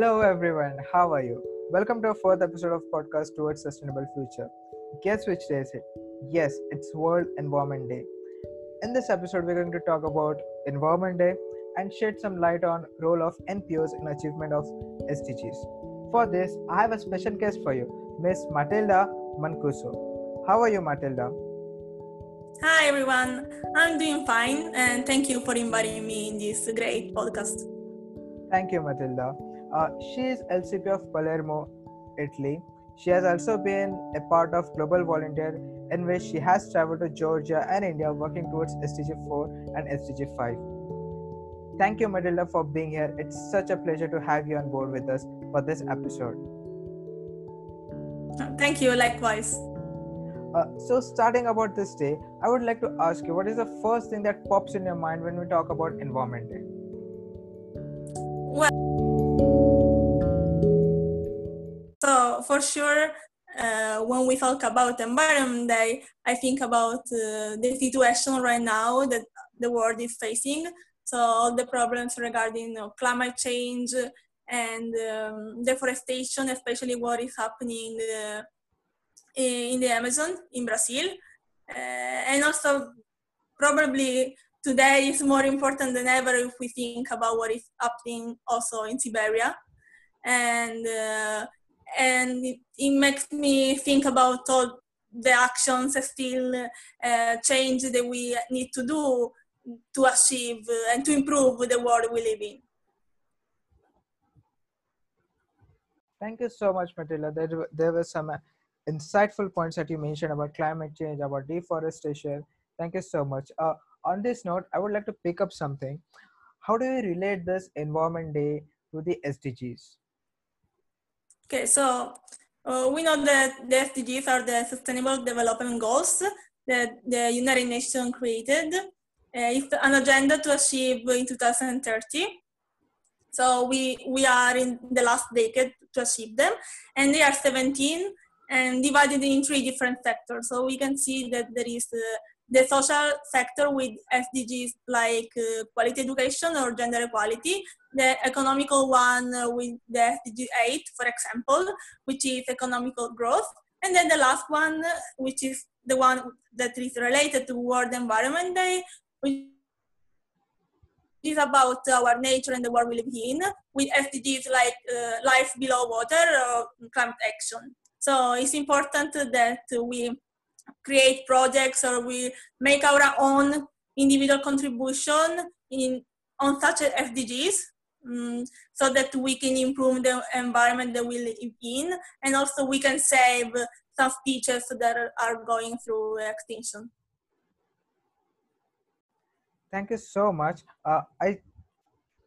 Hello everyone, how are you? Welcome to our fourth episode of podcast Towards Sustainable Future. Guess which day is it? Yes, it's World Environment Day. In this episode, we're going to talk about Environment Day and shed some light on role of NPOs in achievement of SDGs. For this, I have a special guest for you, Miss Matilda Mancuso. How are you, Matilda? Hi everyone, I'm doing fine and thank you for inviting me in this great podcast. Thank you, Matilda. Uh, she is LCP of Palermo, Italy. She has also been a part of Global Volunteer, in which she has traveled to Georgia and India working towards SDG 4 and SDG 5. Thank you, Matilda, for being here. It's such a pleasure to have you on board with us for this episode. Thank you, likewise. Uh, so, starting about this day, I would like to ask you what is the first thing that pops in your mind when we talk about Environment Day? For sure, uh, when we talk about Environment Day, I think about uh, the situation right now that the world is facing. So all the problems regarding you know, climate change and um, deforestation, especially what is happening uh, in the Amazon in Brazil, uh, and also probably today is more important than ever if we think about what is happening also in Siberia, and uh, and it, makes me think about all the actions still uh, change that we need to do to achieve and to improve the world we live in. Thank you so much, Matilda. There, there were some insightful points that you mentioned about climate change, about deforestation. Thank you so much. Uh, on this note, I would like to pick up something. How do you relate this Environment Day to the SDGs? Okay, so uh, we know that the SDGs are the Sustainable Development Goals that the United Nations created. Uh, it's an agenda to achieve in 2030. So we, we are in the last decade to achieve them, and they are 17 and divided in three different sectors. So we can see that there is uh, the social sector with SDGs like uh, quality education or gender equality, the economical one uh, with the SDG 8, for example, which is economical growth, and then the last one, which is the one that is related to World Environment Day, which is about our nature and the world we live in, with SDGs like uh, life below water or climate action. So it's important that we create projects or we make our own individual contribution in on such SDGs um, so that we can improve the environment that we live in and also we can save some species that are going through extinction. Thank you so much. Uh, I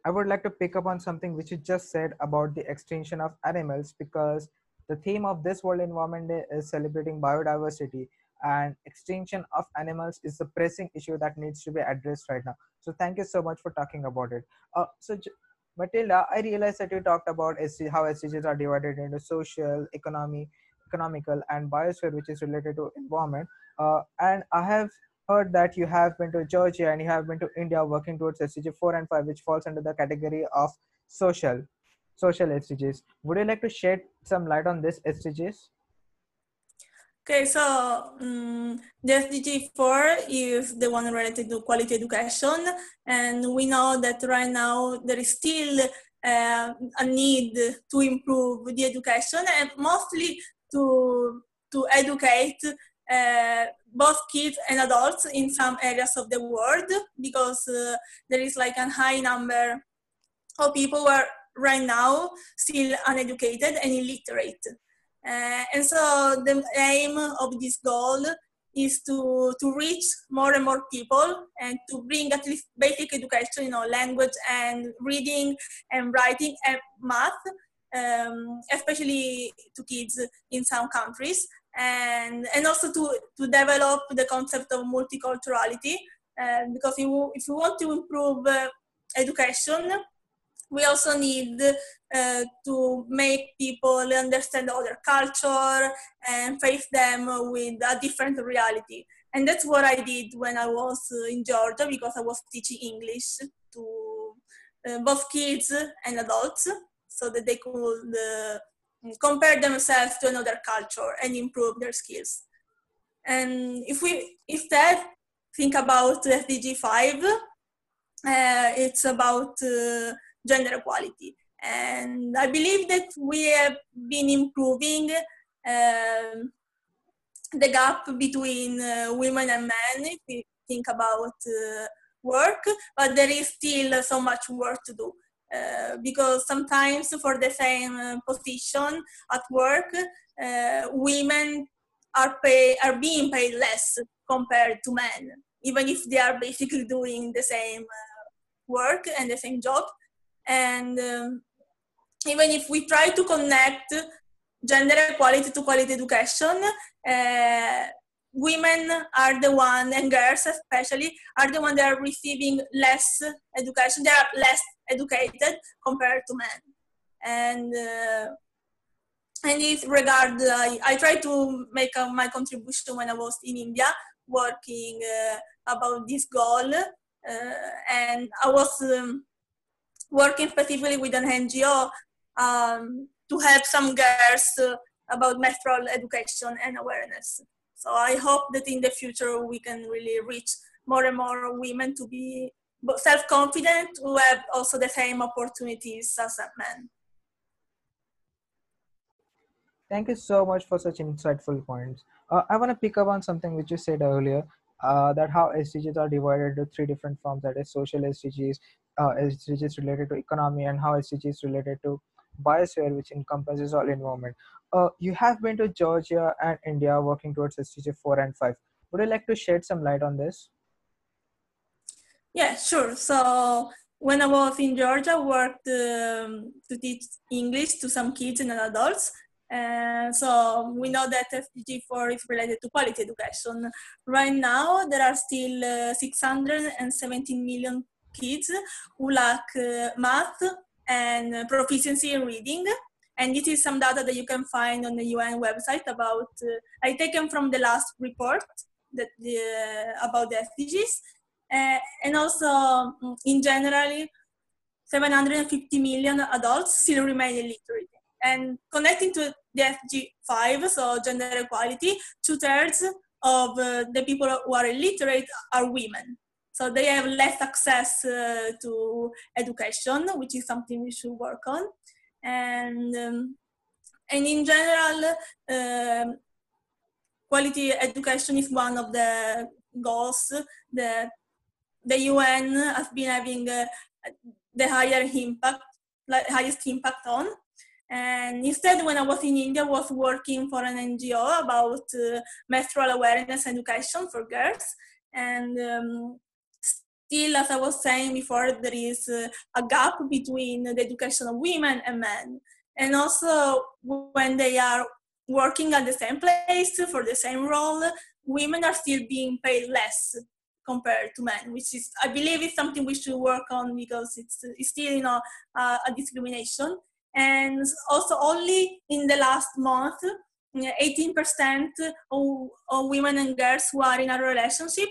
I would like to pick up on something which you just said about the extinction of animals because the theme of this World Environment Day is celebrating biodiversity and extinction of animals is a pressing issue that needs to be addressed right now. So thank you so much for talking about it. Uh, so Matilda, I realized that you talked about how SDGs are divided into social, economy, economical, and biosphere, which is related to environment. Uh, and I have heard that you have been to Georgia and you have been to India working towards SDG 4 and 5, which falls under the category of social social SDGs. Would you like to shed some light on this SDGs? Okay, so um, the SDG 4 is the one related to quality education, and we know that right now there is still uh, a need to improve the education and mostly to, to educate uh, both kids and adults in some areas of the world because uh, there is like a high number of people who are right now still uneducated and illiterate. Uh, and so the aim of this goal is to, to reach more and more people and to bring at least basic education, you know, language and reading and writing and math, um, especially to kids in some countries. And, and also to, to develop the concept of multiculturality, uh, because if you, if you want to improve uh, education, we also need uh, to make people understand other culture and face them with a different reality. And that's what I did when I was in Georgia because I was teaching English to uh, both kids and adults. so that they could uh, compare themselves to another culture and improve their skills. And if we instead think about SDG 5, uh, it's about uh, gender equality. And I believe that we have been improving um, the gap between uh, women and men if we think about uh, work, but there is still so much work to do. Uh, because sometimes for the same uh, position at work, uh, women are pay are being paid less compared to men, even if they are basically doing the same uh, work and the same job. And um, even if we try to connect gender equality to quality education, uh, women are the one and girls especially are the one that are receiving less education they are less educated compared to men. And uh, in this regard I, I tried to make uh, my contribution when i was in india working uh, about this goal uh, and i was um, working specifically with an ngo um, to help some girls uh, about menstrual education and awareness so I hope that in the future we can really reach more and more women to be self-confident who have also the same opportunities as men. Thank you so much for such insightful points. Uh, I want to pick up on something which you said earlier, uh, that how SDGs are divided into three different forms, that is social SDGs, uh, SDGs related to economy, and how SDGs related to biosphere, which encompasses all environment. Uh, you have been to Georgia and India working towards SDG 4 and 5. Would you like to shed some light on this? Yeah, sure. So when I was in Georgia, I worked um, to teach English to some kids and adults. And so we know that SDG 4 is related to quality education. Right now, there are still uh, 617 million kids who lack uh, math and proficiency in reading. And this is some data that you can find on the UN website about, uh, I taken from the last report that uh, about the SDGs. And also mm, in generally, 750 million adults still remain illiterate. And connecting to the SDG 5, so gender equality, two thirds of uh, the people who are illiterate are women. So they have less access uh, to education, which is something we should work on. And, um, and in general, uh, quality education is one of the goals that the UN has been having uh, the higher impact, like highest impact on. And instead, when I was in India, I was working for an NGO about uh, menstrual awareness education for girls. And um, still, as I was saying before, there is uh, a gap between the education of women and men. And also, when they are working at the same place for the same role, women are still being paid less compared to men, which is, I believe, is something we should work on because it's, it's still, you know, uh, a discrimination. And also, only in the last month, 18% of, of women and girls who are in a relationship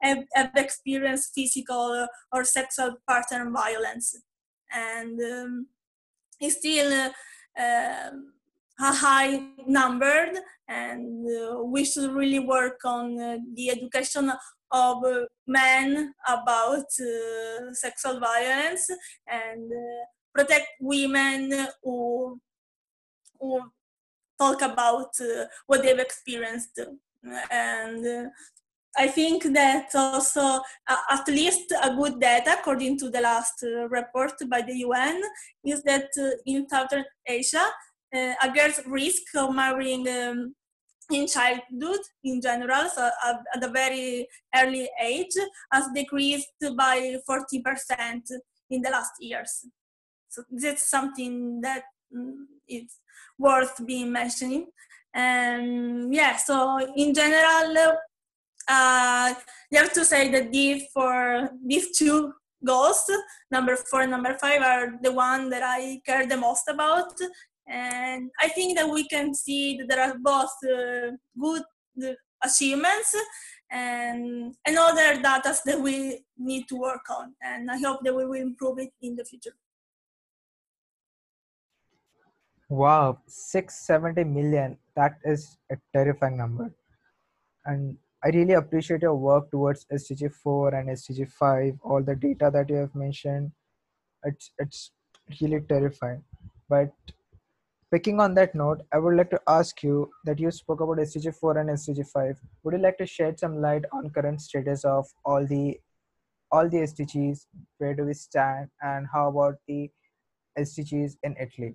have, have experienced physical or sexual partner violence. And um, it's still uh, uh, a high number, and uh, we should really work on uh, the education of uh, men about uh, sexual violence and protect women who, who talk about what they've experienced and I think that also uh, at least a good data, according to the last uh, report by the UN, is that uh, in Southern Asia, uh, a girl's risk of marrying um, in childhood in general, so at, a very early age, has decreased by 40% in the last years. So that's something that um, is worth being mentioning. And yeah, so in general, uh, you have to say that these for these two goals, number four and number five, are the one that I care the most about. And I think that we can see that there are both uh, good achievements and, and other data that we need to work on. And I hope that we will improve it in the future. Wow, 670 million. That is a terrifying number. And I really appreciate your work towards SDG 4 and SDG 5, all the data that you have mentioned. It's it's really terrifying. But picking on that note, I would like to ask you that you spoke about SDG 4 and SDG 5. Would you like to shed some light on current status of all the all the SDGs? Where do we stand and how about the SDGs in Italy?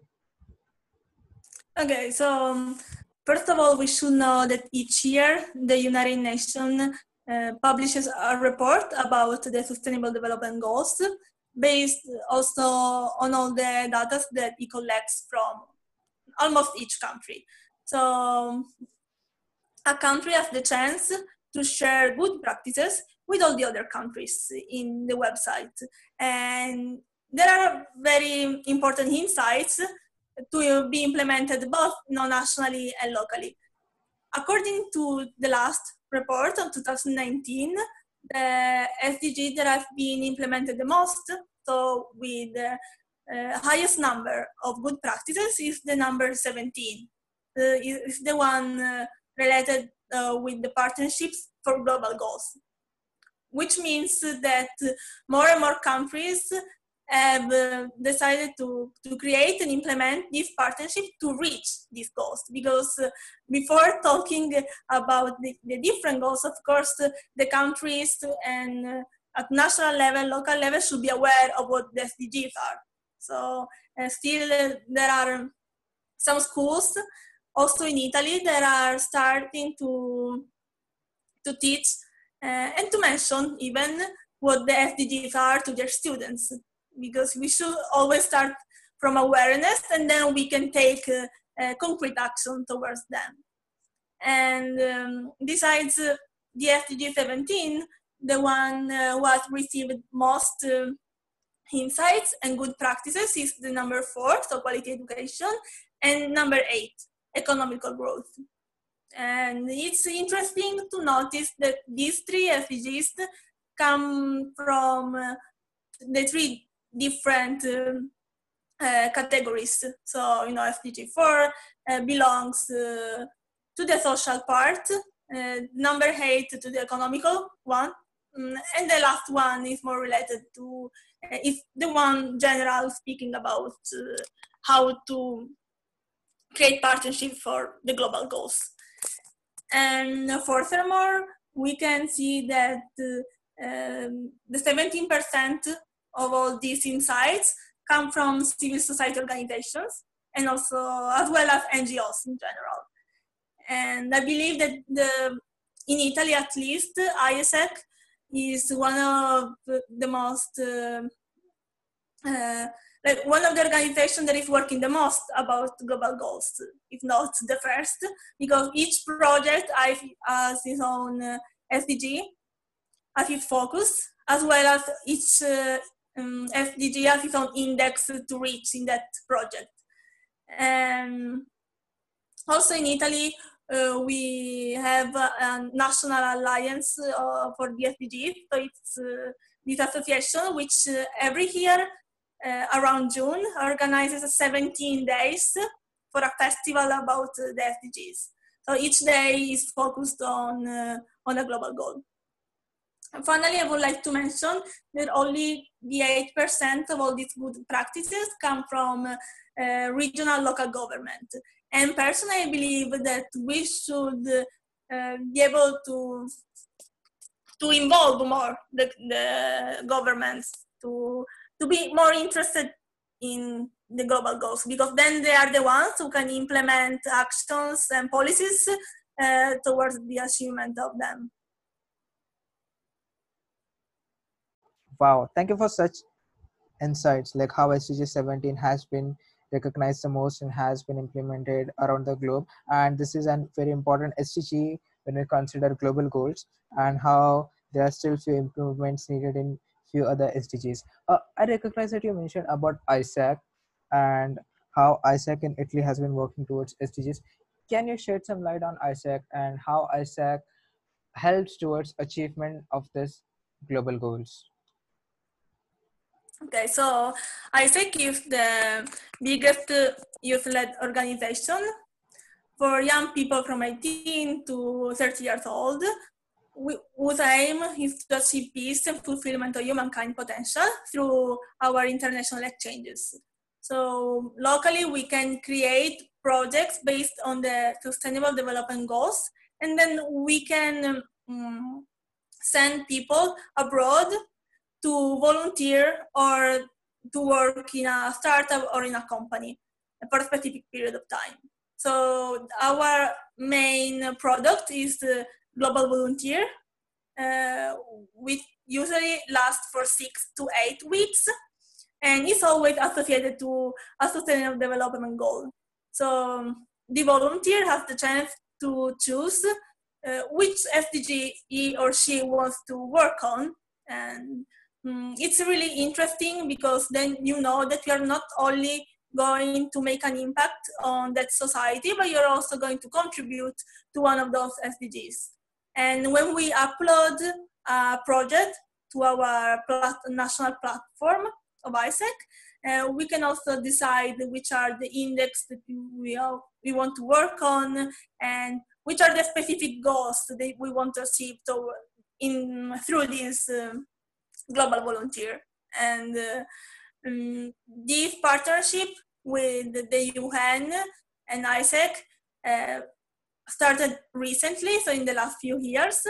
Okay, so um, first of all, we should know that each year the United Nations uh, publishes a report about the Sustainable Development Goals based also on all the data that it collects from almost each country. So a country has the chance to share good practices with all the other countries in the website. And there are very important insights to be implemented both nationally and locally. According to the last report of 2019, the SDG that have been implemented the most, so with the uh, highest number of good practices, is the number 17. Uh, is the one uh, related uh, with the partnerships for global goals, which means that more and more countries have uh, decided to, to create and implement this partnership to reach these goals. Because uh, before talking about the, the, different goals, of course, uh, the countries and uh, at national level, local level should be aware of what the SDGs are. So uh, still uh, there are some schools also in Italy that are starting to, to teach and to mention even what the SDGs are to their students because we should always start from awareness and then we can take uh, uh, concrete action towards them. And um, besides uh, the SDG 17, the one uh, what received most uh, insights and good practices is the number four, so quality education, and number eight, economical growth. And it's interesting to notice that these three SDGs come from uh, the three different um, uh, categories. So, you know, SDG 4 uh, belongs uh, to the social part, uh, number 8 to the economical one, um, and the last one is more related to, uh, is the one general speaking about uh, how to create partnership for the global goals. And furthermore, we can see that um, the 17% of all these insights come from civil society organizations and also as well as NGOs in general. And I believe that the, in Italy at least, AIESEC is one of the most, uh, uh, like one of the organizations that is working the most about global goals, if not the first, because each project has its own uh, SDG as its focus, as well as each uh, um, has its index to reach in that project. And also in Italy, uh, we have a, a national alliance uh, for the SDGs. So it's uh, this association which uh, every year uh, around June organizes 17 days for a festival about the SDGs. So each day is focused on, on a global goal. And finally, I would like to mention that only the 8% of all these good practices come from uh, regional local government. And personally, I believe that we should uh, be able to to involve more the, the governments to to be more interested in the global goals because then they are the ones who can implement actions and policies uh, towards the achievement of them. Wow, thank you for such insights like how SDG 17 has been recognized the most and has been implemented around the globe. And this is a very important SDG when we consider global goals and how there are still few improvements needed in few other SDGs. Uh, I recognize that you mentioned about AIESEC and how AIESEC in Italy has been working towards SDGs. Can you shed some light on AIESEC and how AIESEC helps towards achievement of this global goals? Okay, so AIESEC is the biggest youth-led organization for young people from 18 to 30 years old, we whose aim is to achieve peace and fulfillment of humankind potential through our international exchanges. So locally, we can create projects based on the Sustainable Development Goals, and then we can um, send people abroad to volunteer or to work in a startup or in a company for a specific period of time. So our main product is the Global Volunteer, uh, which usually lasts for six to eight weeks, and is always associated to a sustainable development goal. So the volunteer has the chance to choose uh, which SDG he or she wants to work on, and um, it's really interesting because then you know that you are not only going to make an impact on that society, but you're also going to contribute to one of those SDGs. And when we upload a project to our plat national platform of AIESEC, uh, we can also decide which are the index that we, we want to work on and which are the specific goals that we want to achieve toward, in, through this uh, global volunteer. And uh, um, this partnership with the UN and AIESEC uh, started recently, so in the last few years.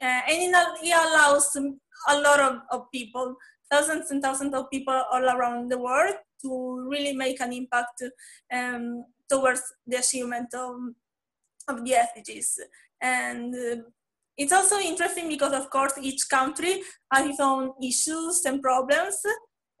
Uh, and it allows a lot of, of people, thousands and thousands of people all around the world to really make an impact um, towards the achievement of, of the SDGs. And uh, it's also interesting because, of course, each country has its own issues and problems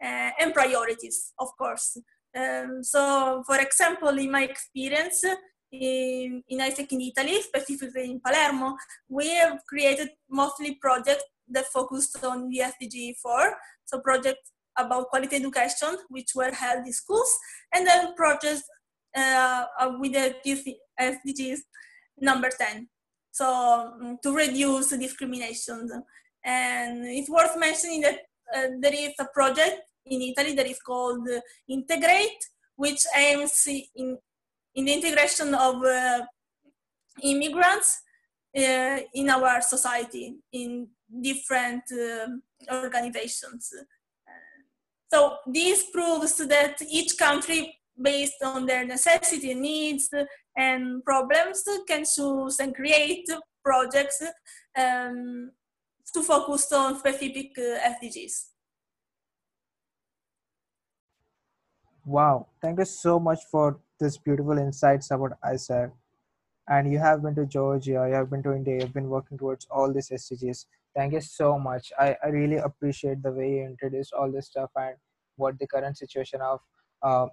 uh, and priorities, of course. Um, so, for example, in my experience in, in AIESEC in Italy, specifically in Palermo, we have created mostly projects that focused on the SDG 4, so projects about quality education, which were held in schools, and then projects uh, with the SDGs number 10 so um, to reduce discrimination. And it's worth mentioning that uh, there is a project in Italy that is called uh, Integrate, which aims in, in the integration of uh, immigrants uh, in our society in different um, organizations. So this proves that each country, based on their necessity, needs, and problems can choose and create projects um, to focus on specific uh, SDGs. Wow, thank you so much for this beautiful insights about AIESEC. And you have been to Georgia, you have been to India, you've been working towards all these SDGs. Thank you so much. I, I really appreciate the way you introduced all this stuff and what the current situation of uh,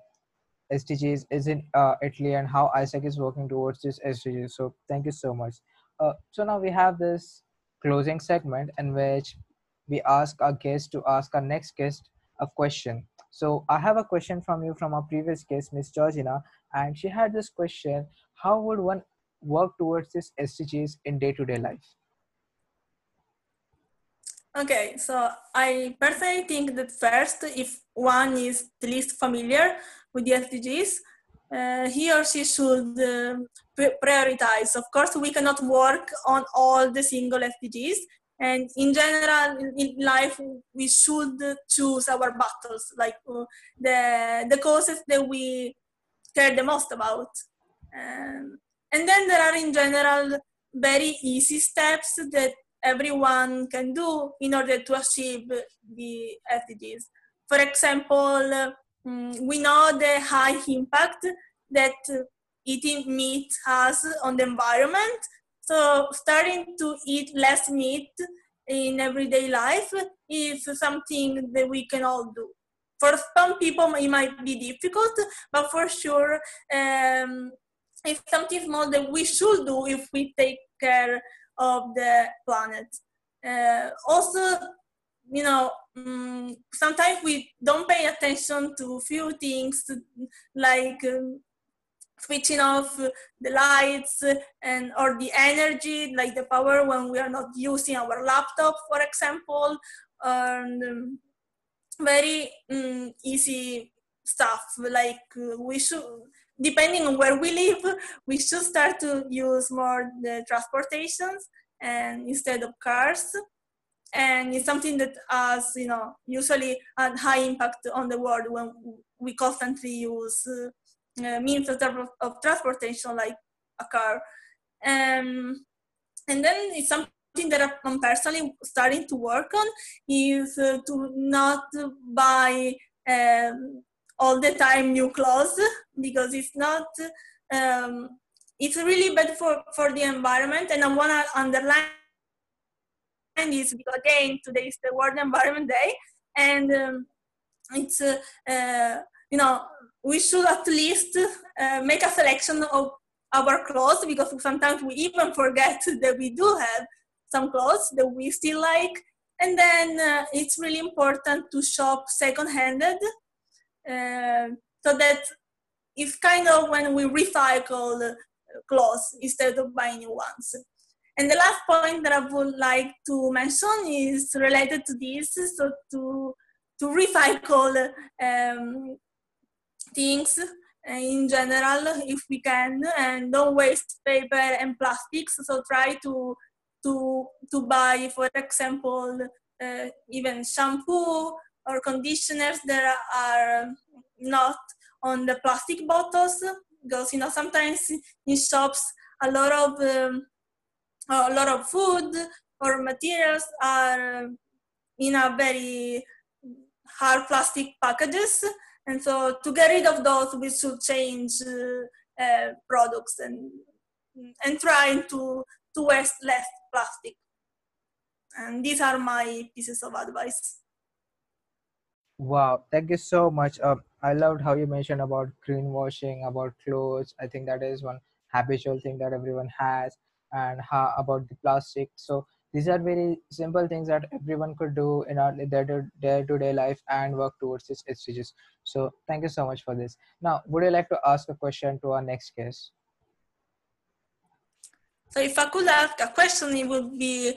SDGs is in uh, Italy and how AIESEC is working towards this SDGs. So thank you so much. Uh, so now we have this closing segment in which we ask our guest to ask our next guest a question. So I have a question from you from our previous guest, Miss Georgina, and she had this question: How would one work towards this SDGs in day-to-day life? Okay, so I personally think that first, if one is least familiar with the SDGs, uh, he or she should uh, prioritize. Of course, we cannot work on all the single SDGs. And in general, in life, we should choose our battles, like uh, the, the causes that we care the most about. Um, and then there are, in general, very easy steps that everyone can do in order to achieve the SDGs. For example, Mm, we know the high impact that eating meat has on the environment. So starting to eat less meat in everyday life is something that we can all do. For some people, it might be difficult, but for sure, um, it's something small that we should do if we take care of the planet. Uh, also, you know, um, sometimes we don't pay attention to few things like um, switching off the lights and or the energy, like the power when we are not using our laptop, for example. And um, very um, easy stuff like uh, we should depending on where we live we should start to use more the transportations and instead of cars and it's something that has you know usually a high impact on the world when we constantly use uh, uh, means of, of, transportation like a car. Um, and then it's something that i'm personally starting to work on is uh, to not buy um, all the time new clothes because it's not um, it's really bad for, for the environment and i want to underline this because again today is the world environment day. And um, it's uh, uh, you know we should at least uh, make a selection of our clothes because sometimes we even forget that we do have some clothes that we still like. And then uh, it's really important to shop second-handed uh, so that it's kind of when we recycle clothes instead of buying new ones and the last point that I would like to mention is related to this, so to to recycle um, things in general if we can, and don't waste paper and plastics. So try to to to buy, for example, uh, even shampoo or conditioners that are not on the plastic bottles, because you know sometimes in shops a lot of um, a lot of food or materials are in a very hard plastic packages. And so to get rid of those we should change uh, uh, products and and trying to to waste less plastic. And these are my pieces of advice. Wow thank you so much. Uh, i loved how you mentioned about greenwashing about clothes. I think that is one habitual thing that everyone has and how about the plastic so these are very simple things that everyone could do in our their day-to-day life and work towards these SDGs. So thank you so much for this. Now, would you like to ask a question to our next guest? So if I could ask a question, it would be,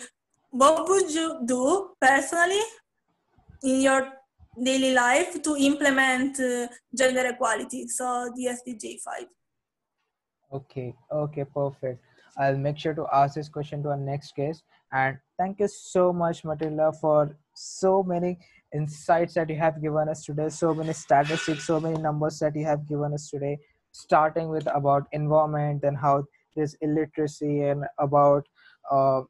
what would you do personally in your daily life to implement uh, gender equality? So the SDG 5. Okay, okay, perfect. I'll make sure to ask this question to our next guest. And thank you so much, Matilda, for so many insights that you have given us today, so many statistics, so many numbers that you have given us today, starting with about environment and how there's illiteracy and about uh,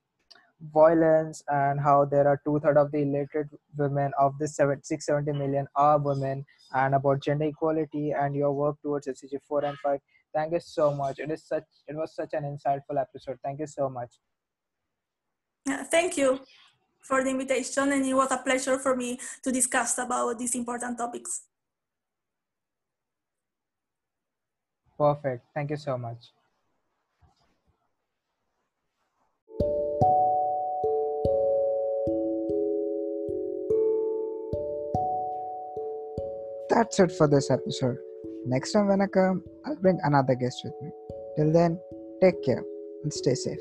violence and how there are two-thirds of the illiterate women of the 670 million are women and about gender equality and your work towards SDG 4 and 5 Thank you so much. It is such it was such an insightful episode. Thank you so much. Yeah, thank you for the invitation and it was a pleasure for me to discuss about these important topics. Perfect. Thank you so much. That's it for this episode. Next time when I come, I'll bring another guest with me. Till then, take care and stay safe.